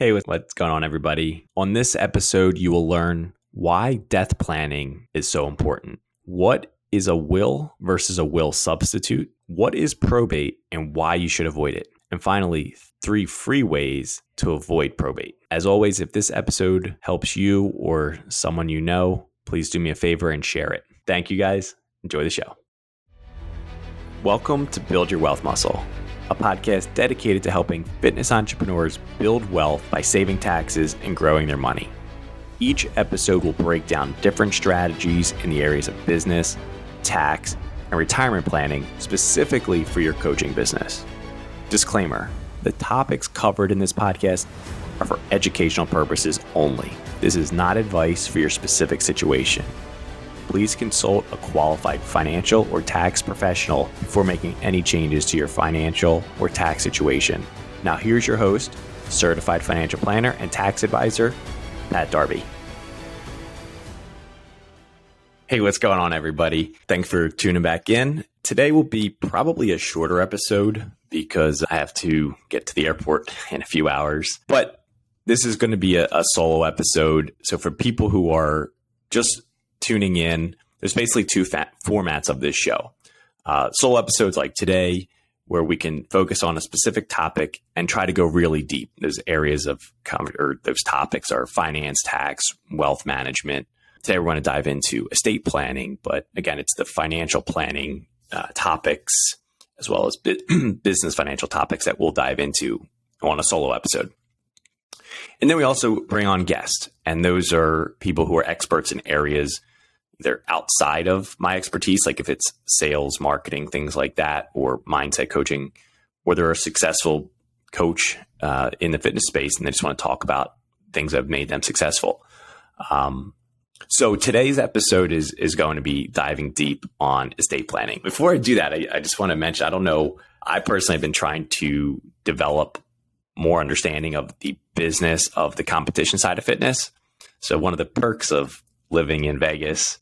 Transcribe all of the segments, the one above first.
Hey, what's going on, everybody? On this episode, you will learn why death planning is so important. What is a will versus a will substitute? What is probate and why you should avoid it? And finally, three free ways to avoid probate. As always, if this episode helps you or someone you know, please do me a favor and share it. Thank you guys. Enjoy the show. Welcome to Build Your Wealth Muscle a podcast dedicated to helping fitness entrepreneurs build wealth by saving taxes and growing their money. Each episode will break down different strategies in the areas of business, tax, and retirement planning specifically for your coaching business. Disclaimer the topics covered in this podcast are for educational purposes only. This is not advice for your specific situation please consult a qualified financial or tax professional before making any changes to your financial or tax situation. Now, here's your host, certified financial planner and tax advisor, Pat Darby. Hey, what's going on, everybody? Thanks for tuning back in. Today will be probably a shorter episode because I have to get to the airport in a few hours. But this is going to be a, a solo episode. So, for people who are just tuning in, there's basically two formats of this show. Uh, solo episodes like today, where we can focus on a specific topic and try to go really deep. Those areas of or those topics are finance, tax, wealth management. Today we're going to dive into estate planning, but again, it's the financial planning uh, topics as well as bu- business financial topics that we'll dive into on a solo episode. And then we also bring on guests, and those are people who are experts in areas they're outside of my expertise, like if it's sales, marketing, things like that, or mindset coaching, or they're a successful coach uh, in the fitness space and they just want to talk about things that have made them successful. Um, so today's episode is is going to be diving deep on estate planning. Before I do that, I, I just want to mention I don't know. I personally have been trying to develop more understanding of the business of the competition side of fitness. So one of the perks of living in Vegas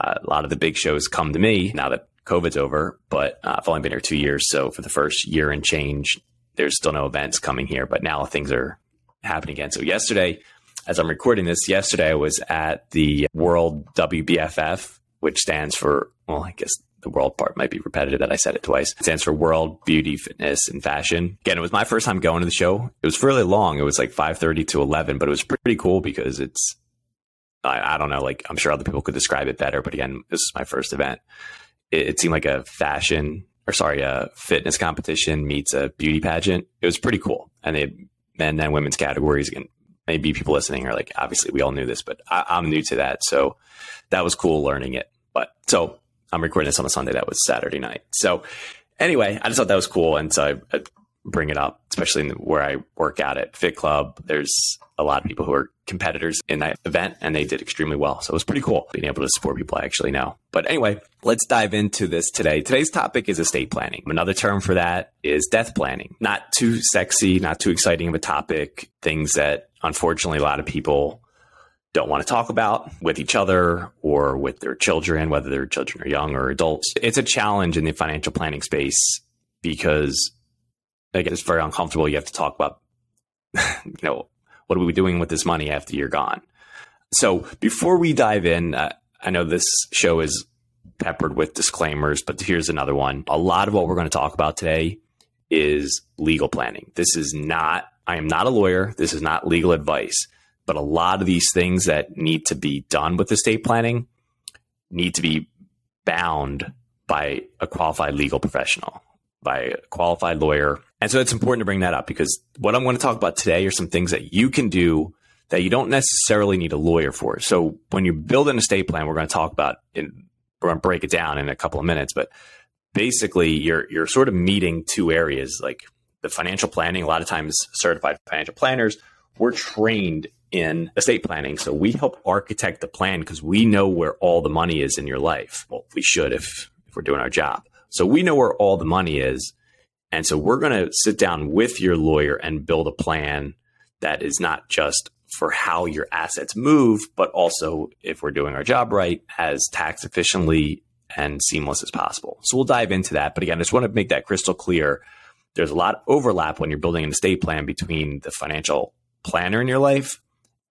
uh, a lot of the big shows come to me now that COVID's over, but uh, I've only been here two years. So for the first year and change, there's still no events coming here, but now things are happening again. So yesterday, as I'm recording this, yesterday I was at the World WBFF, which stands for, well, I guess the world part might be repetitive that I said it twice. It stands for World Beauty, Fitness, and Fashion. Again, it was my first time going to the show. It was fairly long. It was like 5.30 to 11, but it was pretty cool because it's I, I, don't know, like I'm sure other people could describe it better, but again, this is my first event. It, it, seemed like a fashion or sorry, a fitness competition meets a beauty pageant. It was pretty cool. And they men and women's categories. And maybe people listening are like, obviously we all knew this, but I, I'm new to that. So that was cool learning it. But so I'm recording this on a Sunday. That was Saturday night. So anyway, I just thought that was cool. And so I, I bring it up, especially the, where I work out at Fit Club. There's a lot of people who are competitors in that event and they did extremely well. So it was pretty cool being able to support people I actually know. But anyway, let's dive into this today. Today's topic is estate planning. Another term for that is death planning. Not too sexy, not too exciting of a topic, things that unfortunately a lot of people don't want to talk about with each other or with their children, whether their children are young or adults. It's a challenge in the financial planning space because like it's very uncomfortable. You have to talk about, you know, what are we doing with this money after you're gone? So before we dive in, uh, I know this show is peppered with disclaimers, but here's another one. A lot of what we're going to talk about today is legal planning. This is not, I am not a lawyer. This is not legal advice, but a lot of these things that need to be done with estate planning need to be bound by a qualified legal professional, by a qualified lawyer and so it's important to bring that up because what I'm going to talk about today are some things that you can do that you don't necessarily need a lawyer for. So when you build an estate plan, we're going to talk about it, we're going to break it down in a couple of minutes, but basically you're you're sort of meeting two areas like the financial planning. A lot of times certified financial planners, we're trained in estate planning. So we help architect the plan because we know where all the money is in your life. Well, we should if if we're doing our job. So we know where all the money is and so we're going to sit down with your lawyer and build a plan that is not just for how your assets move, but also if we're doing our job right, as tax efficiently and seamless as possible. So we'll dive into that. But again, I just want to make that crystal clear. There's a lot of overlap when you're building an estate plan between the financial planner in your life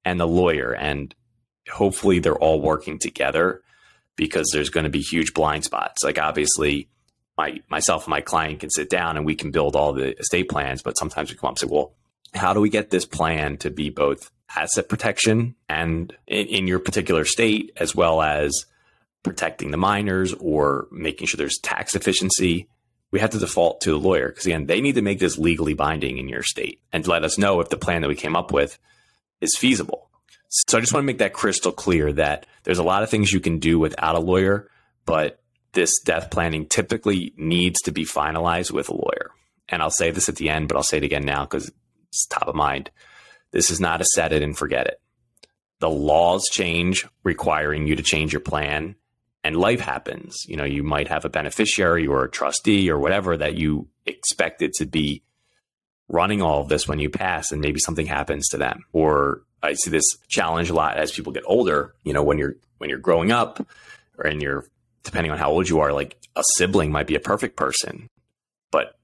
and the lawyer. And hopefully they're all working together because there's going to be huge blind spots. Like obviously my myself and my client can sit down and we can build all the estate plans, but sometimes we come up and say, well, how do we get this plan to be both asset protection and in, in your particular state, as well as protecting the minors or making sure there's tax efficiency? We have to default to the lawyer because again, they need to make this legally binding in your state and let us know if the plan that we came up with is feasible. So I just want to make that crystal clear that there's a lot of things you can do without a lawyer, but this death planning typically needs to be finalized with a lawyer. And I'll say this at the end, but I'll say it again now because it's top of mind. This is not a set it and forget it. The laws change, requiring you to change your plan, and life happens. You know, you might have a beneficiary or a trustee or whatever that you expected to be running all of this when you pass, and maybe something happens to them. Or I see this challenge a lot as people get older. You know, when you're when you're growing up, or and you're depending on how old you are, like a sibling might be a perfect person, but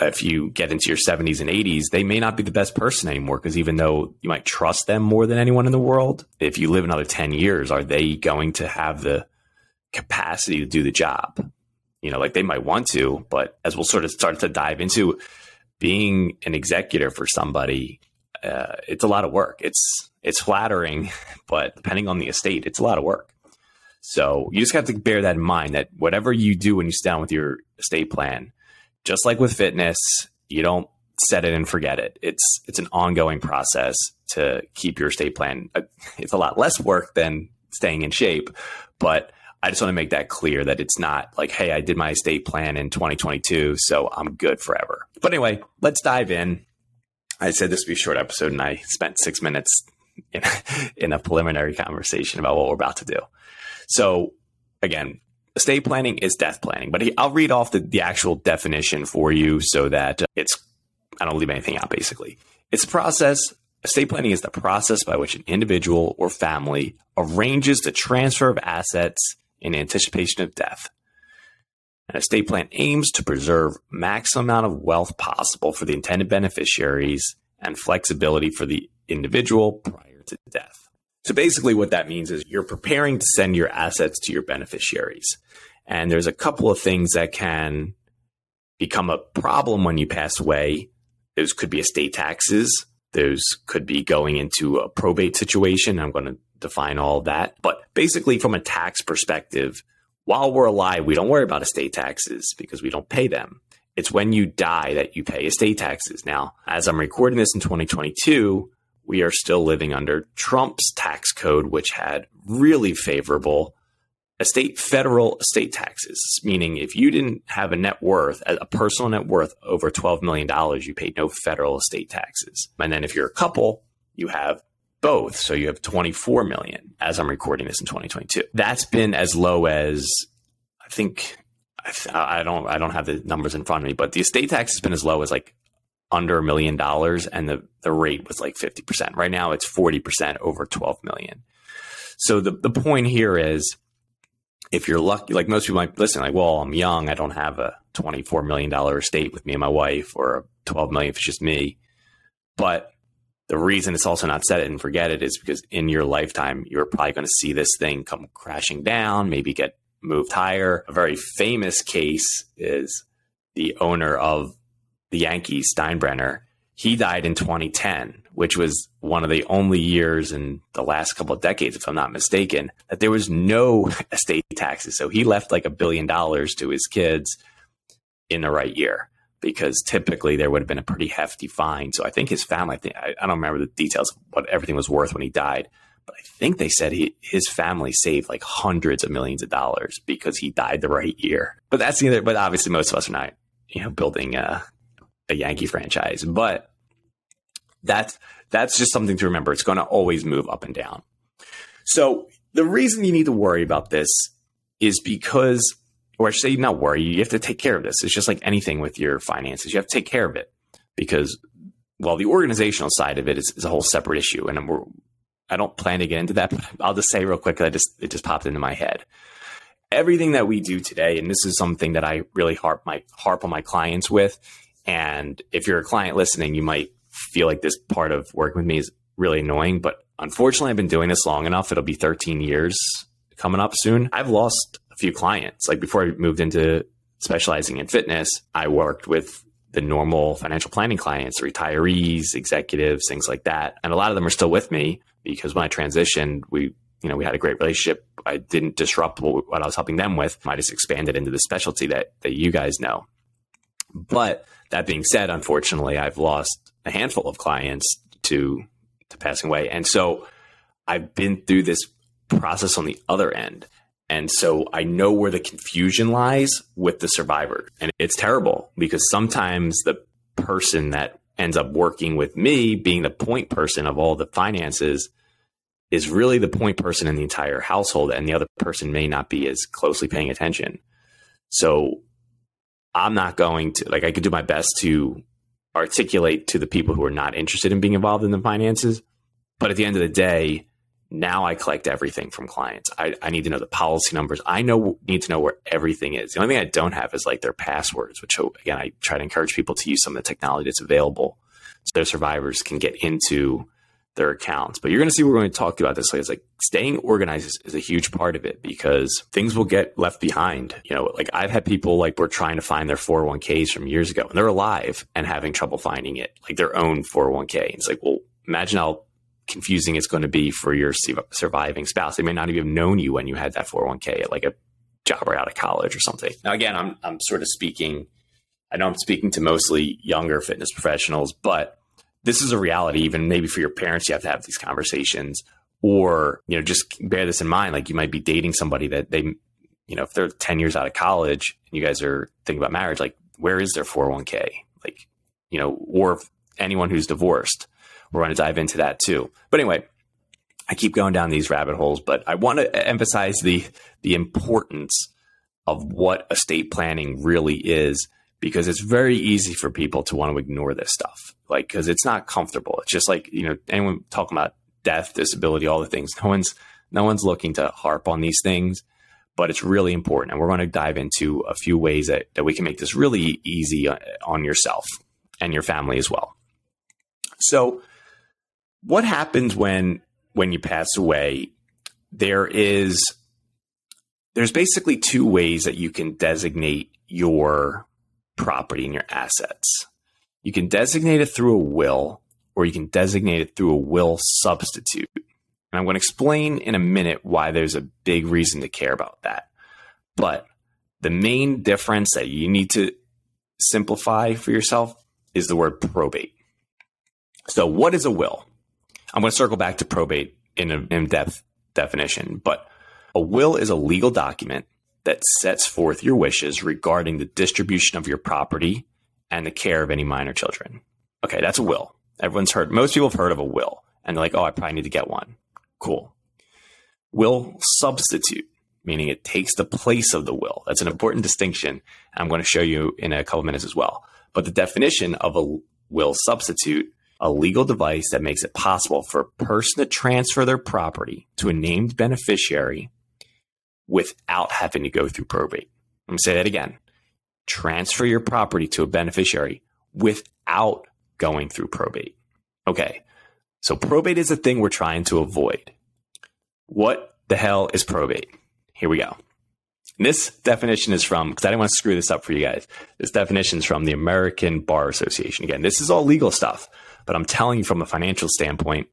if you get into your 70s and 80s, they may not be the best person anymore because even though you might trust them more than anyone in the world, if you live another 10 years, are they going to have the capacity to do the job? You know, like they might want to, but as we'll sort of start to dive into being an executor for somebody, uh, it's a lot of work. It's it's flattering, but depending on the estate, it's a lot of work. So you just have to bear that in mind that whatever you do when you sit down with your estate plan, just like with fitness, you don't set it and forget it. It's it's an ongoing process to keep your estate plan. Uh, it's a lot less work than staying in shape, but I just want to make that clear that it's not like, hey, I did my estate plan in 2022, so I'm good forever. But anyway, let's dive in. I said this would be a short episode, and I spent six minutes in, in a preliminary conversation about what we're about to do. So, again, estate planning is death planning, but I'll read off the, the actual definition for you so that uh, it's, I don't leave anything out basically. It's a process. Estate planning is the process by which an individual or family arranges the transfer of assets in anticipation of death. An estate plan aims to preserve maximum amount of wealth possible for the intended beneficiaries and flexibility for the individual prior to death. So basically, what that means is you're preparing to send your assets to your beneficiaries. And there's a couple of things that can become a problem when you pass away. Those could be estate taxes. Those could be going into a probate situation. I'm going to define all that. But basically, from a tax perspective, while we're alive, we don't worry about estate taxes because we don't pay them. It's when you die that you pay estate taxes. Now, as I'm recording this in 2022, we are still living under Trump's tax code, which had really favorable estate federal estate taxes, meaning if you didn't have a net worth, a personal net worth over $12 million, you paid no federal estate taxes. And then if you're a couple, you have both. So you have 24 million as I'm recording this in 2022. That's been as low as I think I don't I don't have the numbers in front of me, but the estate tax has been as low as like under a million dollars and the, the rate was like 50%. Right now it's 40% over 12 million. So the, the point here is if you're lucky, like most people might listen, like, well, I'm young. I don't have a $24 million estate with me and my wife or a 12 million if it's just me. But the reason it's also not set it and forget it is because in your lifetime, you're probably going to see this thing come crashing down, maybe get moved higher. A very famous case is the owner of the Yankees, Steinbrenner, he died in 2010, which was one of the only years in the last couple of decades, if I'm not mistaken, that there was no estate taxes. So he left like a billion dollars to his kids in the right year because typically there would have been a pretty hefty fine. So I think his family, I, think, I, I don't remember the details of what everything was worth when he died, but I think they said he, his family saved like hundreds of millions of dollars because he died the right year. But that's the other, but obviously most of us are not, you know, building uh, a Yankee franchise, but that's that's just something to remember. It's going to always move up and down. So the reason you need to worry about this is because, or I should say, not worry. You have to take care of this. It's just like anything with your finances. You have to take care of it because, well, the organizational side of it is, is a whole separate issue, and we're, I don't plan to get into that. But I'll just say real quick. I just it just popped into my head. Everything that we do today, and this is something that I really harp my harp on my clients with, and if you're a client listening, you might feel like this part of working with me is really annoying, but unfortunately, I've been doing this long enough. It'll be 13 years coming up soon. I've lost a few clients. Like before I moved into specializing in fitness, I worked with the normal financial planning clients, retirees, executives, things like that. And a lot of them are still with me because when I transitioned, we, you know, we had a great relationship. I didn't disrupt what I was helping them with. I just expanded into the specialty that, that you guys know. But that being said, unfortunately, I've lost a handful of clients to, to passing away. And so I've been through this process on the other end. And so I know where the confusion lies with the survivor. And it's terrible because sometimes the person that ends up working with me, being the point person of all the finances, is really the point person in the entire household. And the other person may not be as closely paying attention. So I'm not going to, like, I could do my best to articulate to the people who are not interested in being involved in the finances. But at the end of the day, now I collect everything from clients. I, I need to know the policy numbers. I know need to know where everything is. The only thing I don't have is like their passwords, which oh, again I try to encourage people to use some of the technology that's available so their survivors can get into their accounts. But you're going to see we're going to talk about this. Like it's like staying organized is, is, a huge part of it because things will get left behind. You know, like I've had people like we're trying to find their 401ks from years ago and they're alive and having trouble finding it, like their own 401k. It's like, well, imagine how confusing it's going to be for your surviving spouse. They may not even have known you when you had that 401k at like a job right out of college or something. Now, again, I'm, I'm sort of speaking, I know I'm speaking to mostly younger fitness professionals, but this is a reality, even maybe for your parents, you have to have these conversations or, you know, just bear this in mind. Like you might be dating somebody that they, you know, if they're 10 years out of college and you guys are thinking about marriage, like where is their 401k? Like, you know, or anyone who's divorced we're going to dive into that too. But anyway, I keep going down these rabbit holes, but I want to emphasize the the importance of what estate planning really is because it's very easy for people to want to ignore this stuff. Like cuz it's not comfortable. It's just like, you know, anyone talking about death, disability, all the things. No one's no one's looking to harp on these things, but it's really important and we're going to dive into a few ways that that we can make this really easy uh, on yourself and your family as well. So, what happens when when you pass away? There is there's basically two ways that you can designate your property and your assets. You can designate it through a will, or you can designate it through a will substitute. And I'm going to explain in a minute why there's a big reason to care about that. But the main difference that you need to simplify for yourself is the word probate. So, what is a will? I'm going to circle back to probate in an in depth definition, but a will is a legal document that sets forth your wishes regarding the distribution of your property and the care of any minor children. Okay, that's a will. Everyone's heard, most people have heard of a will, and they're like, oh, I probably need to get one. Cool. Will substitute, meaning it takes the place of the will. That's an important distinction. I'm going to show you in a couple minutes as well. But the definition of a will substitute a legal device that makes it possible for a person to transfer their property to a named beneficiary without having to go through probate. Let me say that again. Transfer your property to a beneficiary without going through probate. Okay. So probate is a thing we're trying to avoid. What the hell is probate? Here we go. This definition is from, because I didn't want to screw this up for you guys. This definition is from the American Bar Association. Again, this is all legal stuff. But I'm telling you from a financial standpoint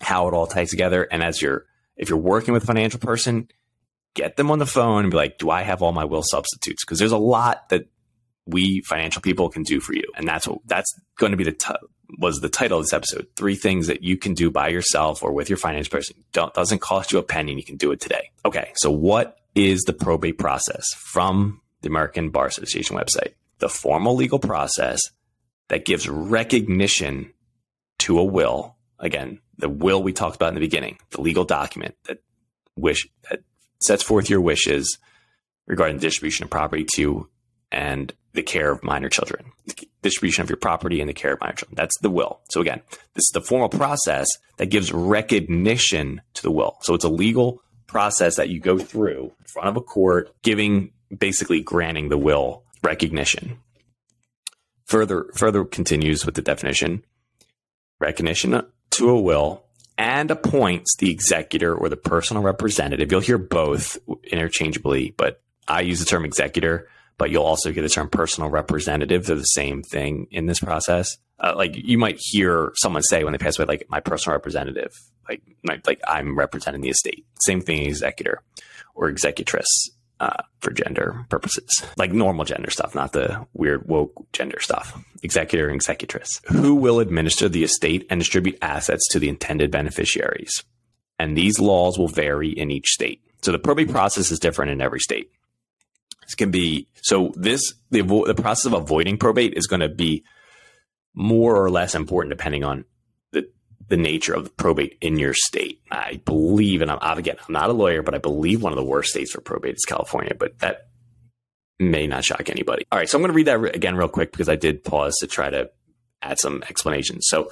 how it all ties together. And as you're, if you're working with a financial person, get them on the phone and be like, do I have all my will substitutes? Because there's a lot that we financial people can do for you. And that's what, that's going to be the, t- was the title of this episode. Three things that you can do by yourself or with your finance person. Don't, doesn't cost you a penny and you can do it today. Okay. So what is the probate process from the American Bar Association website? The formal legal process that gives recognition to a will. Again, the will we talked about in the beginning, the legal document that wish that sets forth your wishes regarding the distribution of property to and the care of minor children, the distribution of your property and the care of minor children. That's the will. So again, this is the formal process that gives recognition to the will. So it's a legal process that you go through in front of a court, giving basically granting the will recognition further further continues with the definition recognition to a will and appoints the executor or the personal representative. You'll hear both interchangeably, but I use the term executor, but you'll also hear the term personal representative. They're the same thing in this process. Uh, like you might hear someone say when they pass away, like my personal representative, like like I'm representing the estate. Same thing, executor or executress uh, for gender purposes, like normal gender stuff, not the weird woke gender stuff. Executor and executress. Who will administer the estate and distribute assets to the intended beneficiaries? And these laws will vary in each state. So the probate process is different in every state. This can be so. This the the process of avoiding probate is going to be more or less important depending on the nature of the probate in your state. I believe, and I'm again, I'm not a lawyer, but I believe one of the worst states for probate is California, but that may not shock anybody. All right, so I'm going to read that again real quick because I did pause to try to add some explanations. So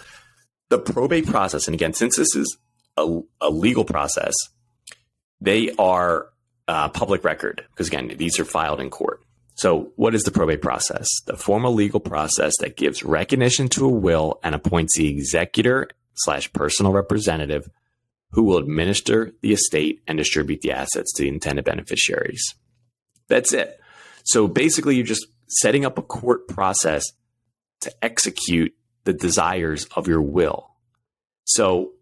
the probate process, and again, since this is a, a legal process, they are uh, public record because again, these are filed in court. So, what is the probate process? The formal legal process that gives recognition to a will and appoints the executor slash personal representative who will administer the estate and distribute the assets to the intended beneficiaries. That's it. So basically, you're just setting up a court process to execute the desires of your will. So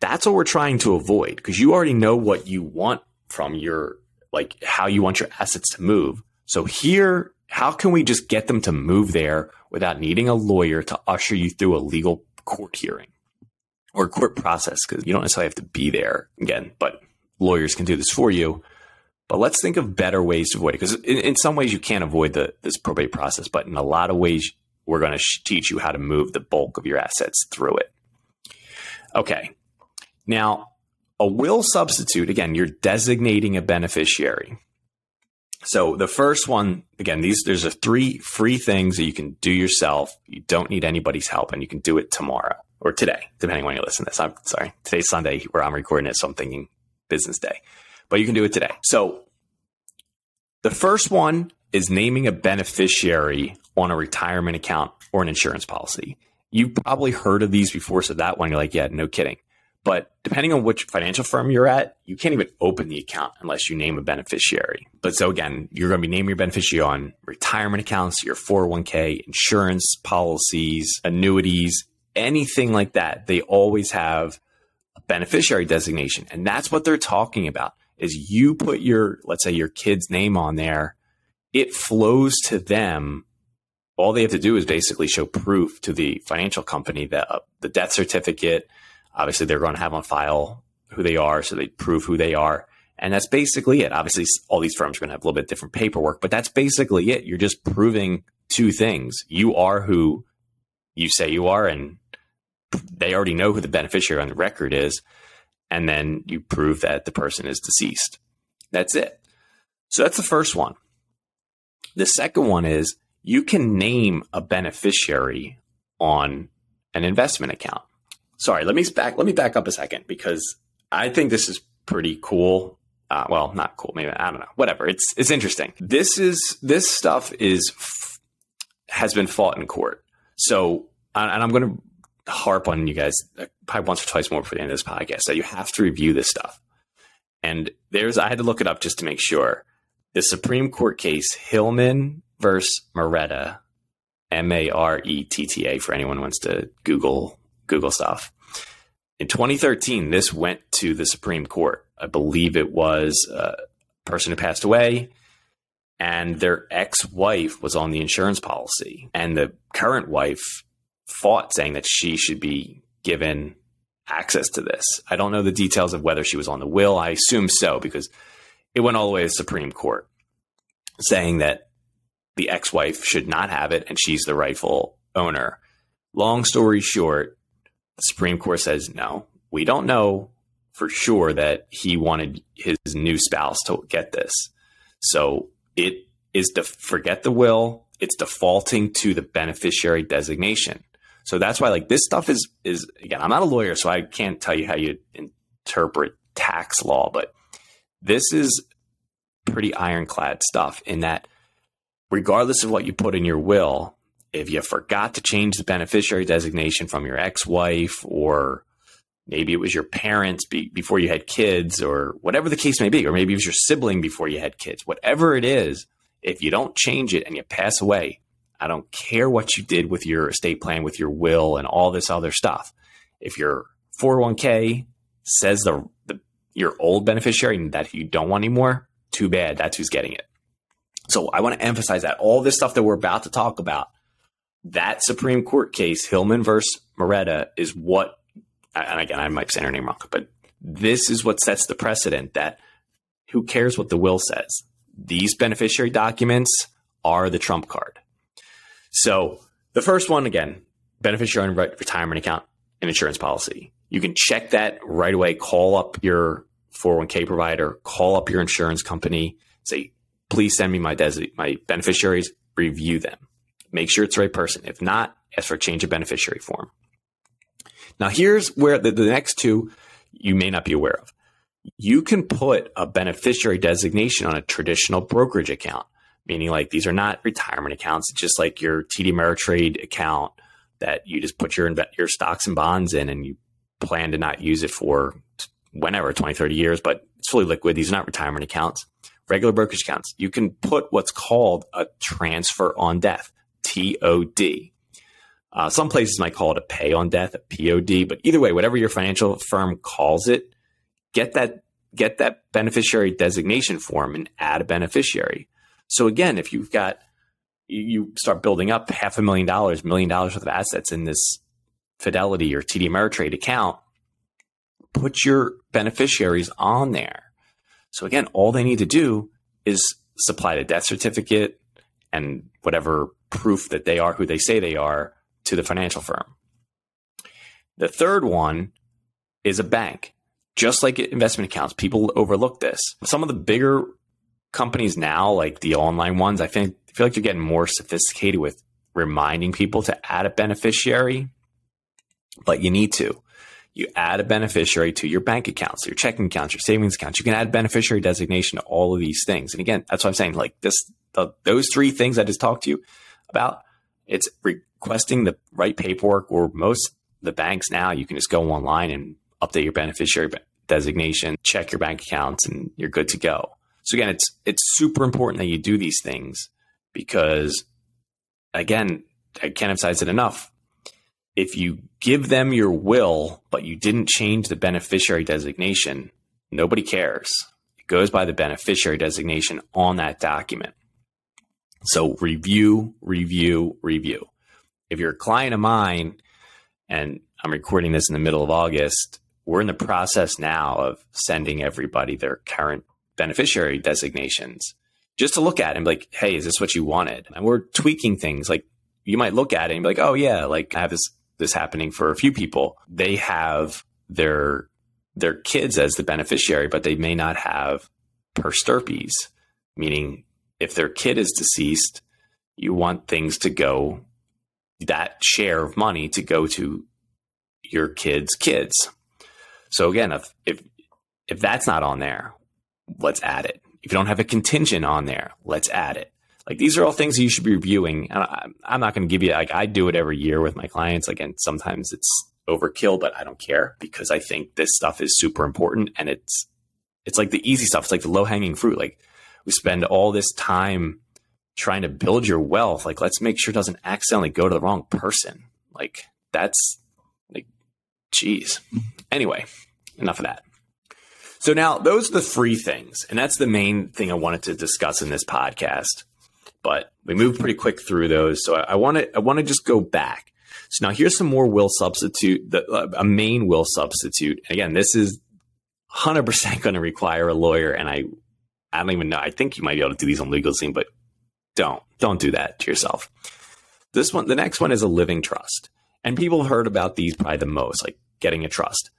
that's what we're trying to avoid because you already know what you want from your, like how you want your assets to move. So here, how can we just get them to move there without needing a lawyer to usher you through a legal court hearing? Or court process because you don't necessarily have to be there again, but lawyers can do this for you. But let's think of better ways to avoid it because in, in, some ways you can't avoid the this probate process, but in a lot of ways we're going to sh- teach you how to move the bulk of your assets through it. Okay, now a will substitute again, you're designating a beneficiary. So the first one, again, these there's a three free things that you can do yourself. You don't need anybody's help, and you can do it tomorrow or today, depending on when you listen to this. I'm sorry, today's Sunday where I'm recording it, so I'm thinking business day, but you can do it today. So the first one is naming a beneficiary on a retirement account or an insurance policy. You've probably heard of these before, so that one you're like, yeah, no kidding. But depending on which financial firm you're at, you can't even open the account unless you name a beneficiary. But so again, you're going to be naming your beneficiary on retirement accounts, your 401k, insurance policies, annuities, anything like that, they always have a beneficiary designation. And that's what they're talking about is you put your, let's say your kid's name on there, it flows to them. All they have to do is basically show proof to the financial company that uh, the death certificate, obviously they're going to have on file who they are. So they prove who they are. And that's basically it. Obviously, all these firms are going to have a little bit different paperwork, but that's basically it. You're just proving two things. You are who you say you are, and they already know who the beneficiary on the record is, and then you prove that the person is deceased. That's it. So that's the first one. The second one is you can name a beneficiary on an investment account. Sorry, let me back let me back up a second because I think this is pretty cool. Uh, well, not cool. Maybe I don't know. Whatever. It's it's interesting. This is this stuff is has been fought in court. So, and I'm going to harp on you guys probably once or twice more before the end of this podcast that you have to review this stuff. And there's, I had to look it up just to make sure. The Supreme Court case, Hillman versus Maretta, M A R E T T A, for anyone who wants to Google Google stuff. In 2013, this went to the Supreme Court. I believe it was uh, a person who passed away, and their ex-wife was on the insurance policy, and the current wife fought saying that she should be given access to this. I don't know the details of whether she was on the will. I assume so because it went all the way to the Supreme Court saying that the ex wife should not have it and she's the rightful owner. Long story short, the Supreme Court says no, we don't know for sure that he wanted his new spouse to get this. So it is to forget the will, it's defaulting to the beneficiary designation. So that's why like this stuff is is again, I'm not a lawyer, so I can't tell you how you interpret tax law, but this is pretty ironclad stuff in that regardless of what you put in your will, if you forgot to change the beneficiary designation from your ex wife, or maybe it was your parents be, before you had kids, or whatever the case may be, or maybe it was your sibling before you had kids, whatever it is, if you don't change it and you pass away, I don't care what you did with your estate plan, with your will, and all this other stuff. If your 401k says the, the your old beneficiary that you don't want anymore, too bad. That's who's getting it. So I want to emphasize that all this stuff that we're about to talk about, that Supreme Court case, Hillman versus Moretta, is what, and again, I might say her name wrong, but this is what sets the precedent that who cares what the will says? These beneficiary documents are the trump card. So the first one, again, beneficiary retirement account and insurance policy. You can check that right away. Call up your 401k provider, call up your insurance company, say, please send me my my beneficiaries, review them. Make sure it's the right person. If not, ask for a change of beneficiary form. Now, here's where the, the next two you may not be aware of. You can put a beneficiary designation on a traditional brokerage account meaning like these are not retirement accounts. It's just like your TD Ameritrade account that you just put your your stocks and bonds in and you plan to not use it for whenever 20 30 years but it's fully liquid. These are not retirement accounts. Regular brokerage accounts. You can put what's called a transfer on death tod uh, some places might call it a pay on death a pod but either way whatever your financial firm calls it get that get that beneficiary designation form and add a beneficiary so again, if you've got you start building up half a million dollars, million dollars worth of assets in this Fidelity or TD Ameritrade account, put your beneficiaries on there. So again, all they need to do is supply the death certificate and whatever proof that they are who they say they are to the financial firm. The third one is a bank. Just like investment accounts, people overlook this. Some of the bigger companies now, like the online ones, I think I feel like you're getting more sophisticated with reminding people to add a beneficiary, but you need to. You add a beneficiary to your bank accounts, your checking accounts, your savings accounts. You can add beneficiary designation to all of these things. And again, that's what I'm saying. Like this, the, those three things I just talked to you about, it's requesting the right paperwork or most the banks now, you can just go online and update your beneficiary designation, check your bank accounts, and you're good to go. So again, it's it's super important that you do these things because again, I can't emphasize it enough. If you give them your will, but you didn't change the beneficiary designation, nobody cares. It goes by the beneficiary designation on that document. So review, review, review. If you're a client of mine, and I'm recording this in the middle of August, we're in the process now of sending everybody their current beneficiary designations just to look at and be like, hey, is this what you wanted? And we're tweaking things. Like you might look at it and be like, oh yeah, like I have this this happening for a few people. They have their their kids as the beneficiary, but they may not have per stirpes, meaning if their kid is deceased, you want things to go that share of money to go to your kids' kids. So again, if if if that's not on there, let's add it. If you don't have a contingent on there, let's add it. Like these are all things you should be reviewing. And I, am not going to give you like I do it every year with my clients. Again, sometimes it's overkill, but I don't care because I think this stuff is super important and it's it's like the easy stuff. It's like the low hanging fruit. Like we spend all this time trying to build your wealth. Like let's make sure it doesn't accidentally go to the wrong person. Like that's like, geez. Anyway, enough of that. So now those are the three things, and that's the main thing I wanted to discuss in this podcast. But we moved pretty quick through those, so I want to I want to just go back. So now here's some more will substitute, the, uh, a main will substitute. Again, this is 100% going to require a lawyer, and I I don't even know. I think you might be able to do these on LegalZoom, but don't don't do that to yourself. This one, the next one is a living trust, and people have heard about these probably the most, like getting a trust,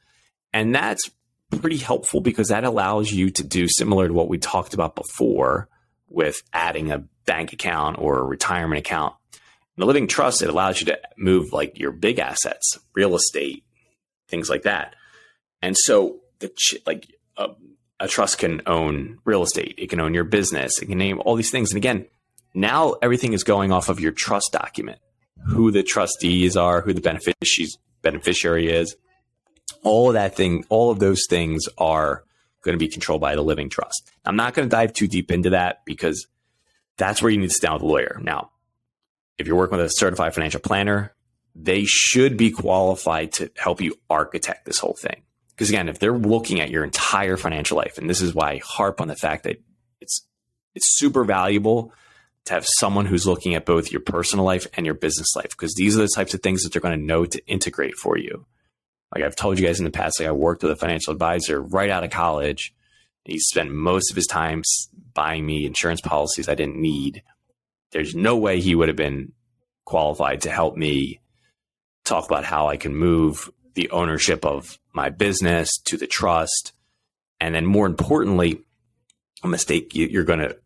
and that's pretty helpful because that allows you to do similar to what we talked about before with adding a bank account or a retirement account. In the living trust, it allows you to move like your big assets, real estate, things like that. And so the ch- like a, a trust can own real estate, it can own your business, it can name all these things. And again, now everything is going off of your trust document, who the trustees are, who the beneficiary is. All of that thing, all of those things are going to be controlled by the living trust. I'm not going to dive too deep into that because that's where you need to sit down with a lawyer. Now, if you're working with a certified financial planner, they should be qualified to help you architect this whole thing. Because again, if they're looking at your entire financial life, and this is why I harp on the fact that it's it's super valuable to have someone who's looking at both your personal life and your business life, because these are the types of things that they're going to know to integrate for you. Like I've told you guys in the past, like I worked with a financial advisor right out of college. He spent most of his time buying me insurance policies I didn't need. There's no way he would have been qualified to help me talk about how I can move the ownership of my business to the trust. And then more importantly, a mistake you're going to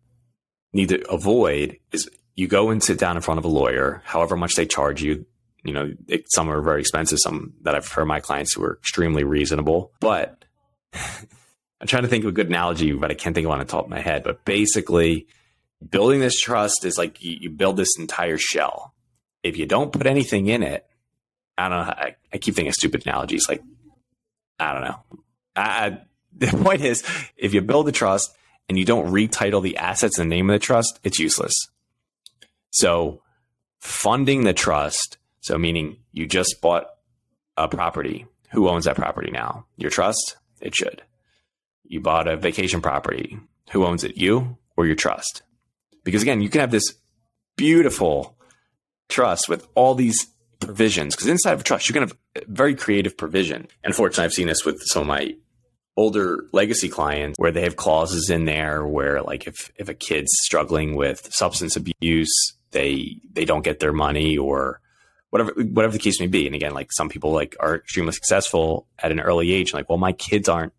need to avoid is you go and sit down in front of a lawyer, however much they charge you. You know, it, some are very expensive, some that I've heard my clients who are extremely reasonable. But I'm trying to think of a good analogy, but I can't think of one on top of my head. But basically, building this trust is like you, you build this entire shell. If you don't put anything in it, I don't know. I, I keep thinking stupid analogies. Like, I don't know. I, the point is, if you build a trust and you don't retitle the assets in the name of the trust, it's useless. So, funding the trust, so meaning you just bought a property. Who owns that property now? Your trust? It should. You bought a vacation property. Who owns it? You or your trust? Because again, you can have this beautiful trust with all these provisions because inside of a trust you can have very creative provision. And Unfortunately, I've seen this with some of my older legacy clients where they have clauses in there where like if if a kid's struggling with substance abuse, they they don't get their money or whatever whatever the case may be. And again, like some people like are extremely successful at an early age, and like, well, my kids aren't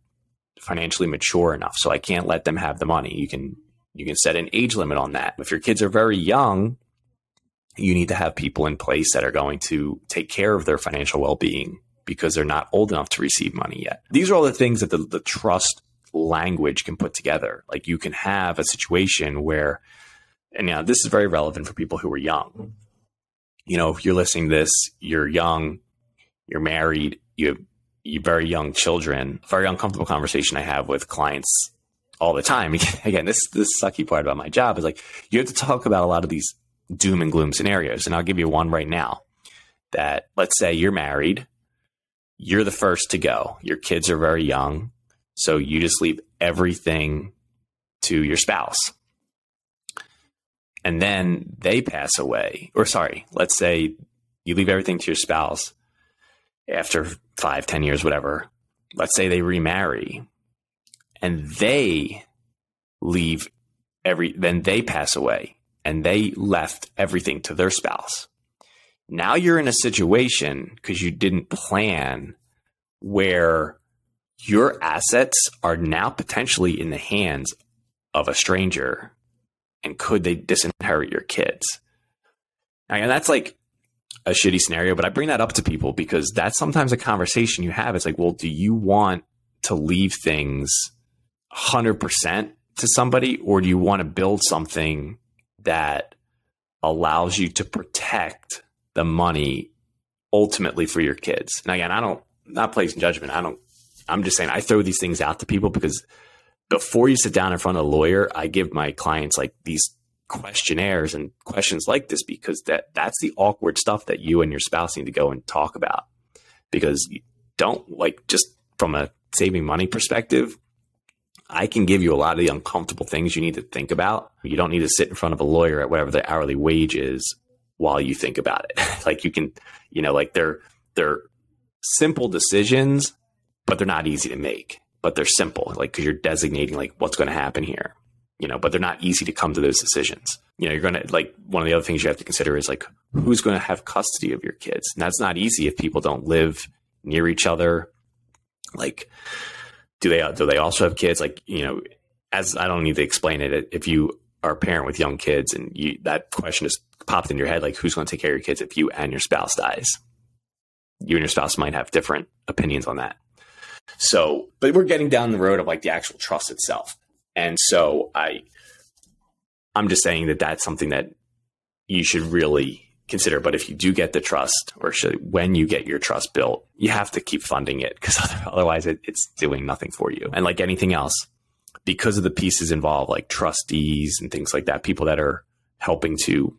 financially mature enough, so I can't let them have the money. You can you can set an age limit on that. If your kids are very young, you need to have people in place that are going to take care of their financial well-being because they're not old enough to receive money yet. These are all the things that the, the trust language can put together. Like you can have a situation where, and now this is very relevant for people who are young. You know, if you're listening to this, you're young, you're married, you have you very young children. Very uncomfortable conversation I have with clients all the time. Again, this this sucky part about my job is like you have to talk about a lot of these doom and gloom scenarios. And I'll give you one right now that let's say you're married, you're the first to go, your kids are very young. So you just leave everything to your spouse. And then they pass away, or sorry, let's say you leave everything to your spouse after five, ten years, whatever. Let's say they remarry and they leave every, then they pass away and they left everything to their spouse. Now you're in a situation because you didn't plan where your assets are now potentially in the hands of a stranger and could they disinherit your kids? And that's like a shitty scenario, but I bring that up to people because that's sometimes a conversation you have. It's like, well, do you want to leave things 100% to somebody or do you want to build something that allows you to protect the money ultimately for your kids. And again, I don't not placing judgment. I don't I'm just saying I throw these things out to people because before you sit down in front of a lawyer, I give my clients like these questionnaires and questions like this because that that's the awkward stuff that you and your spouse need to go and talk about. Because you don't like just from a saving money perspective, I can give you a lot of the uncomfortable things you need to think about. You don't need to sit in front of a lawyer at whatever the hourly wage is while you think about it. like you can, you know, like they're they're simple decisions, but they're not easy to make. But they're simple, like because you're designating like what's going to happen here. You know, but they're not easy to come to those decisions. You know, you're going to like one of the other things you have to consider is like who's going to have custody of your kids. And that's not easy if people don't live near each other. Like do they do they also have kids? Like you know, as I don't need to explain it. If you are a parent with young kids and you that question just popped in your head, like who's going to take care of your kids if you and your spouse dies? You and your spouse might have different opinions on that. So, but we're getting down the road of like the actual trust itself, and so I, I'm just saying that that's something that you should really consider. But if you do get the trust, or should, when you get your trust built, you have to keep funding it because otherwise it, it's doing nothing for you. And like anything else, because of the pieces involved, like trustees and things like that, people that are helping to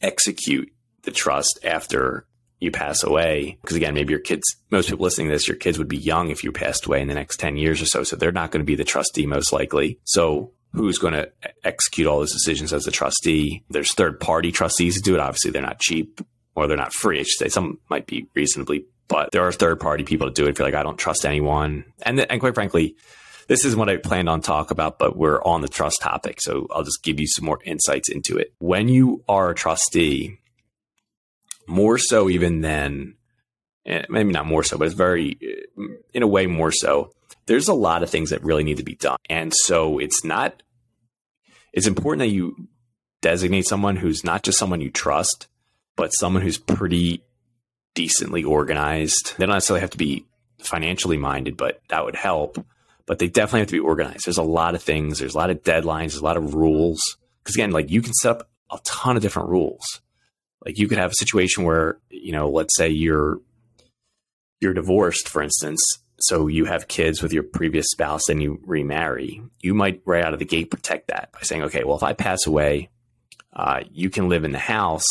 execute the trust after you pass away. Because again, maybe your kids, most people listening to this, your kids would be young if you passed away in the next 10 years or so. So they're not going to be the trustee most likely. So who's going to execute all those decisions as a trustee? There's third party trustees who do it. Obviously, they're not cheap or they're not free. I should say some might be reasonably, but there are third party people to do it. If you're like, I don't trust anyone. And, and quite frankly, this is what I planned on talk about, but we're on the trust topic. So I'll just give you some more insights into it. When you are a trustee, more so even than eh, maybe not more so, but it's very, eh, in a way, more so. There's a lot of things that really need to be done. And so it's not, it's important that you designate someone who's not just someone you trust, but someone who's pretty decently organized. They don't necessarily have to be financially minded, but that would help. But they definitely have to be organized. There's a lot of things, there's a lot of deadlines, there's a lot of rules. Because again, like you can set up a ton of different rules like you could have a situation where you know let's say you're you're divorced for instance so you have kids with your previous spouse and you remarry you might right out of the gate protect that by saying okay well if i pass away uh, you can live in the house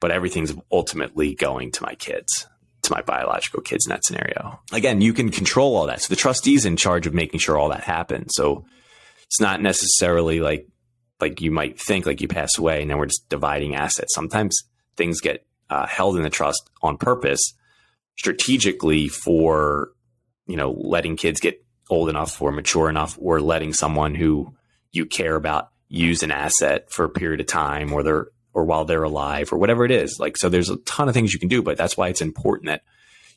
but everything's ultimately going to my kids to my biological kids in that scenario. Again you can control all that. So the trustee's in charge of making sure all that happens. So it's not necessarily like like you might think like you pass away and then we're just dividing assets. Sometimes things get uh, held in the trust on purpose strategically for you know letting kids get old enough or mature enough or letting someone who you care about use an asset for a period of time or they're or while they're alive or whatever it is. Like so there's a ton of things you can do but that's why it's important that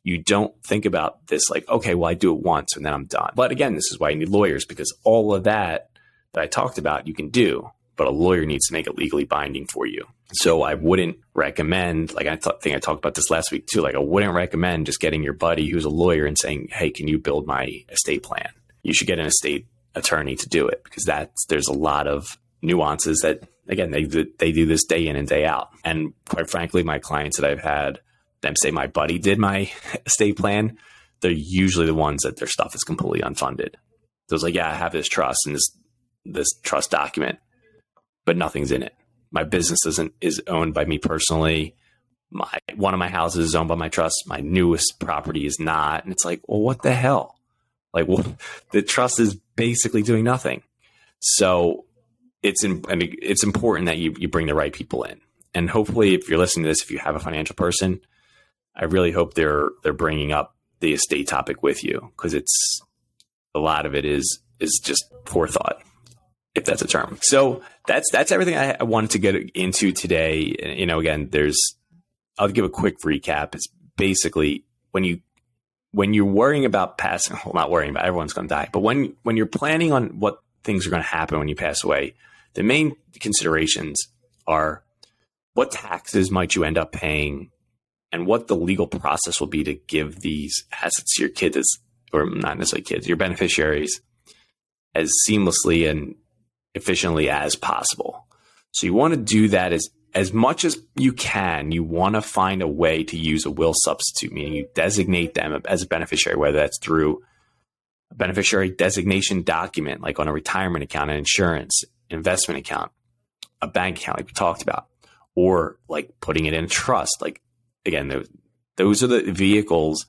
you don't think about this like okay well i do it once and then i'm done. But again this is why you need lawyers because all of that that i talked about you can do but a lawyer needs to make it legally binding for you so I wouldn't recommend, like I th- think I talked about this last week too, like I wouldn't recommend just getting your buddy who's a lawyer and saying, Hey, can you build my estate plan? You should get an estate attorney to do it because that's, there's a lot of nuances that again, they, they do this day in and day out. And quite frankly, my clients that I've had them say my buddy did my estate plan, they're usually the ones that their stuff is completely unfunded. So it's like, yeah, I have this trust and this, this trust document, but nothing's in it my business isn't is owned by me personally. My one of my houses is owned by my trust. My newest property is not, and it's like, well, what the hell? Like, well, the trust is basically doing nothing. So it's in, I mean, it's important that you you bring the right people in, and hopefully, if you're listening to this, if you have a financial person, I really hope they're they're bringing up the estate topic with you because it's a lot of it is is just forethought if that's a term. So that's that's everything I, wanted to get into today. You know, again, there's I'll give a quick recap. It's basically when you when you're worrying about passing, well, not worrying about everyone's going to die, but when when you're planning on what things are going to happen when you pass away, the main considerations are what taxes might you end up paying, and what the legal process will be to give these assets to your kids, or not necessarily kids, your beneficiaries, as seamlessly and efficiently as possible. So you want to do that as as much as you can. You want to find a way to use a will substitute, meaning you designate them as a beneficiary, whether that's through a beneficiary designation document, like on a retirement account, an insurance, investment account, a bank account, like we talked about, or like putting it in trust. Like again, those, those are the vehicles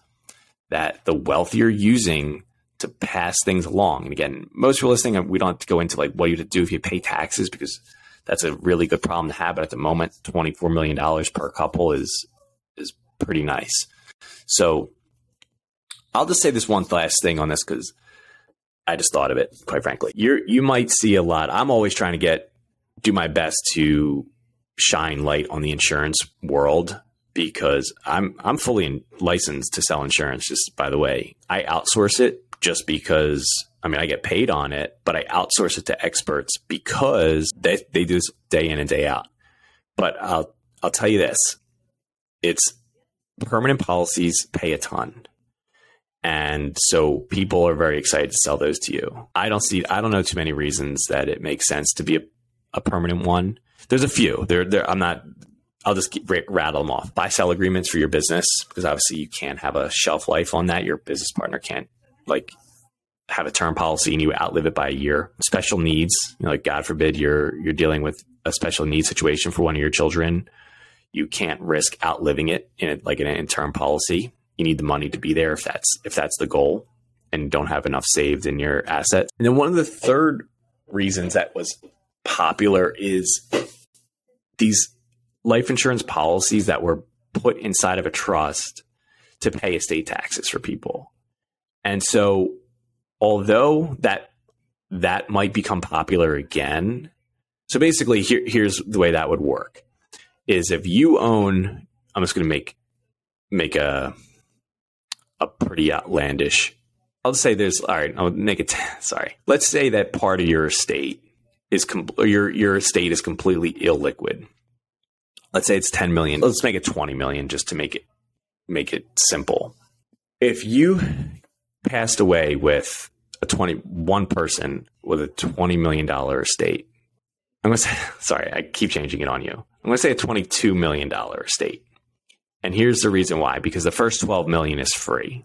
that the wealth you're using to pass things along. And again, most people listening, we don't have to go into like what you have to do if you pay taxes because that's a really good problem to have. But at the moment, $24 million per couple is, is pretty nice. So I'll just say this one last thing on this because I just thought of it, quite frankly. you you might see a lot. I'm always trying to get, do my best to shine light on the insurance world because I'm I'm fully licensed to sell insurance. Just by the way, I outsource it just because I mean I get paid on it, but I outsource it to experts because they they do this day in and day out. But I'll I'll tell you this. It's permanent policies pay a ton. And so people are very excited to sell those to you. I don't see I don't know too many reasons that it makes sense to be a, a permanent one. There's a few. There there I'm not I'll just keep, rattle them off. Buy sell agreements for your business because obviously you can't have a shelf life on that. Your business partner can't like have a term policy and you outlive it by a year. Special needs, you know, like God forbid you're you're dealing with a special needs situation for one of your children. You can't risk outliving it in a, like in an term policy. You need the money to be there if that's if that's the goal and don't have enough saved in your assets. And then one of the third reasons that was popular is these life insurance policies that were put inside of a trust to pay estate taxes for people. And so although that that might become popular again. So basically here, here's the way that would work is if you own I'm just going to make make a a pretty outlandish I'll say there's all right, I'll make it sorry. Let's say that part of your estate is com- your your estate is completely illiquid. Let's say it's 10 million. Let's make it 20 million just to make it make it simple. If you passed away with a 20 one person with a 20 million dollar estate. I'm going to say sorry, I keep changing it on you. I'm going to say a 22 million dollar estate. And here's the reason why because the first 12 million is free.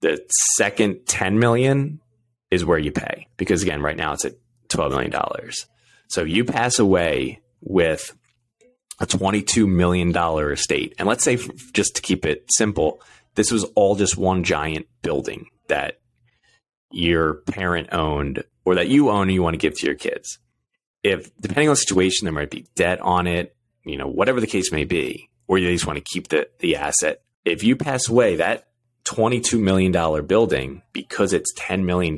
The second 10 million is where you pay because again, right now it's at 12 million dollars. So you pass away with a $22 million estate. And let's say, just to keep it simple, this was all just one giant building that your parent owned or that you own and you want to give to your kids. If, depending on the situation, there might be debt on it, you know, whatever the case may be, or you just want to keep the, the asset. If you pass away, that $22 million building, because it's $10 million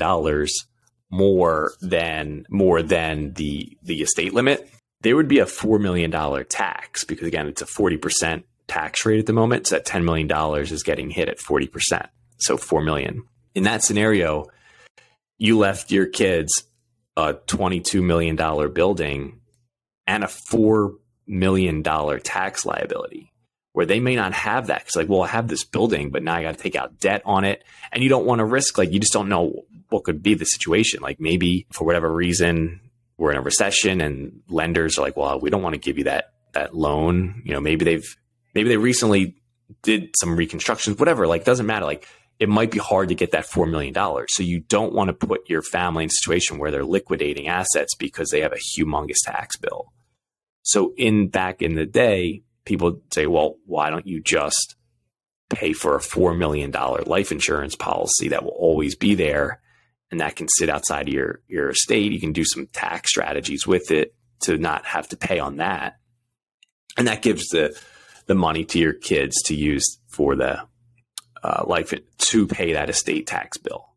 more than, more than the, the estate limit, there would be a $4 million tax because again, it's a 40% tax rate at the moment. So that $10 million is getting hit at 40%. So 4 million. In that scenario, you left your kids a $22 million building and a $4 million tax liability where they may not have that. Cause like, well, I have this building, but now I got to take out debt on it. And you don't want to risk, like, you just don't know what could be the situation. Like maybe for whatever reason, we're in a recession and lenders are like, well, we don't want to give you that that loan. You know, maybe they've maybe they recently did some reconstructions, whatever. Like, doesn't matter. Like, it might be hard to get that four million dollars. So you don't want to put your family in a situation where they're liquidating assets because they have a humongous tax bill. So in back in the day, people say, well, why don't you just pay for a four million dollar life insurance policy that will always be there and that can sit outside of your your estate. You can do some tax strategies with it to not have to pay on that, and that gives the the money to your kids to use for the uh, life to pay that estate tax bill.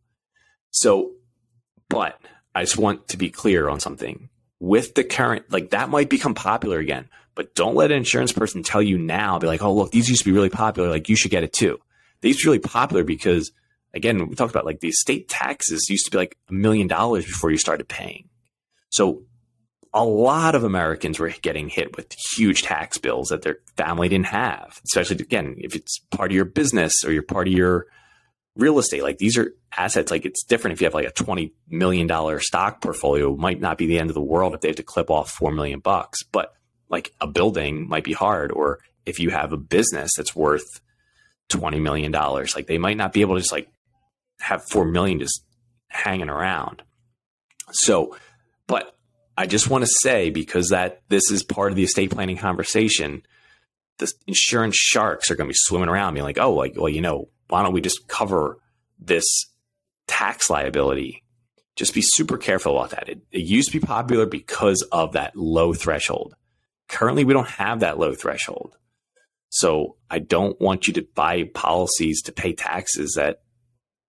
So, but I just want to be clear on something with the current like that might become popular again but don't let an insurance person tell you now be like oh look these used to be really popular like you should get it too they used to be really popular because again, we talked about like the estate taxes used to be like a million dollars before you started paying. So a lot of Americans were getting hit with huge tax bills that their family didn't have, especially again, if it's part of your business or you're part of your real estate. Like these are assets, like it's different if you have like a $20 million stock portfolio, might not be the end of the world if they have to clip off 4 million bucks, but like a building might be hard. Or if you have a business that's worth $20 million, like they might not be able to just like have four million just hanging around. So, but I just want to say because that this is part of the estate planning conversation, the insurance sharks are going to be swimming around me like, oh, like, well, you know, why don't we just cover this tax liability? Just be super careful about that. It, it used to be popular because of that low threshold. Currently, we don't have that low threshold. So I don't want you to buy policies to pay taxes that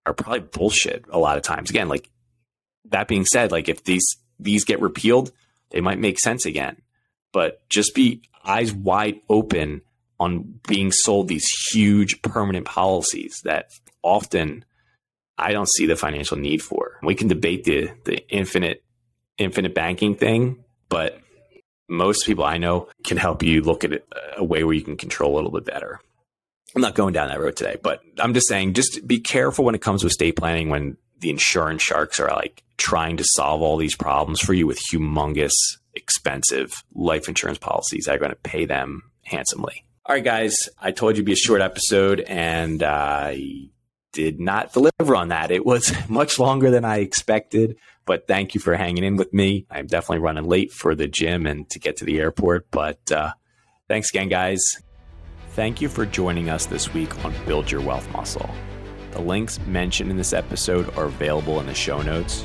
are probably bullshit a lot of times. Again, like that being said, like if these these get repealed, they might make sense again. But just be eyes wide open on being sold these huge permanent policies that often I don't see the financial need for. We can debate the the infinite infinite banking thing, but most people I know can help you look at it a way where you can control a little bit better. I'm not going down that road today, but I'm just saying, just be careful when it comes to estate planning when the insurance sharks are like trying to solve all these problems for you with humongous, expensive life insurance policies that are going to pay them handsomely. All right, guys, I told you it'd be a short episode, and I did not deliver on that. It was much longer than I expected, but thank you for hanging in with me. I'm definitely running late for the gym and to get to the airport, but uh, thanks again, guys. Thank you for joining us this week on Build Your Wealth Muscle. The links mentioned in this episode are available in the show notes.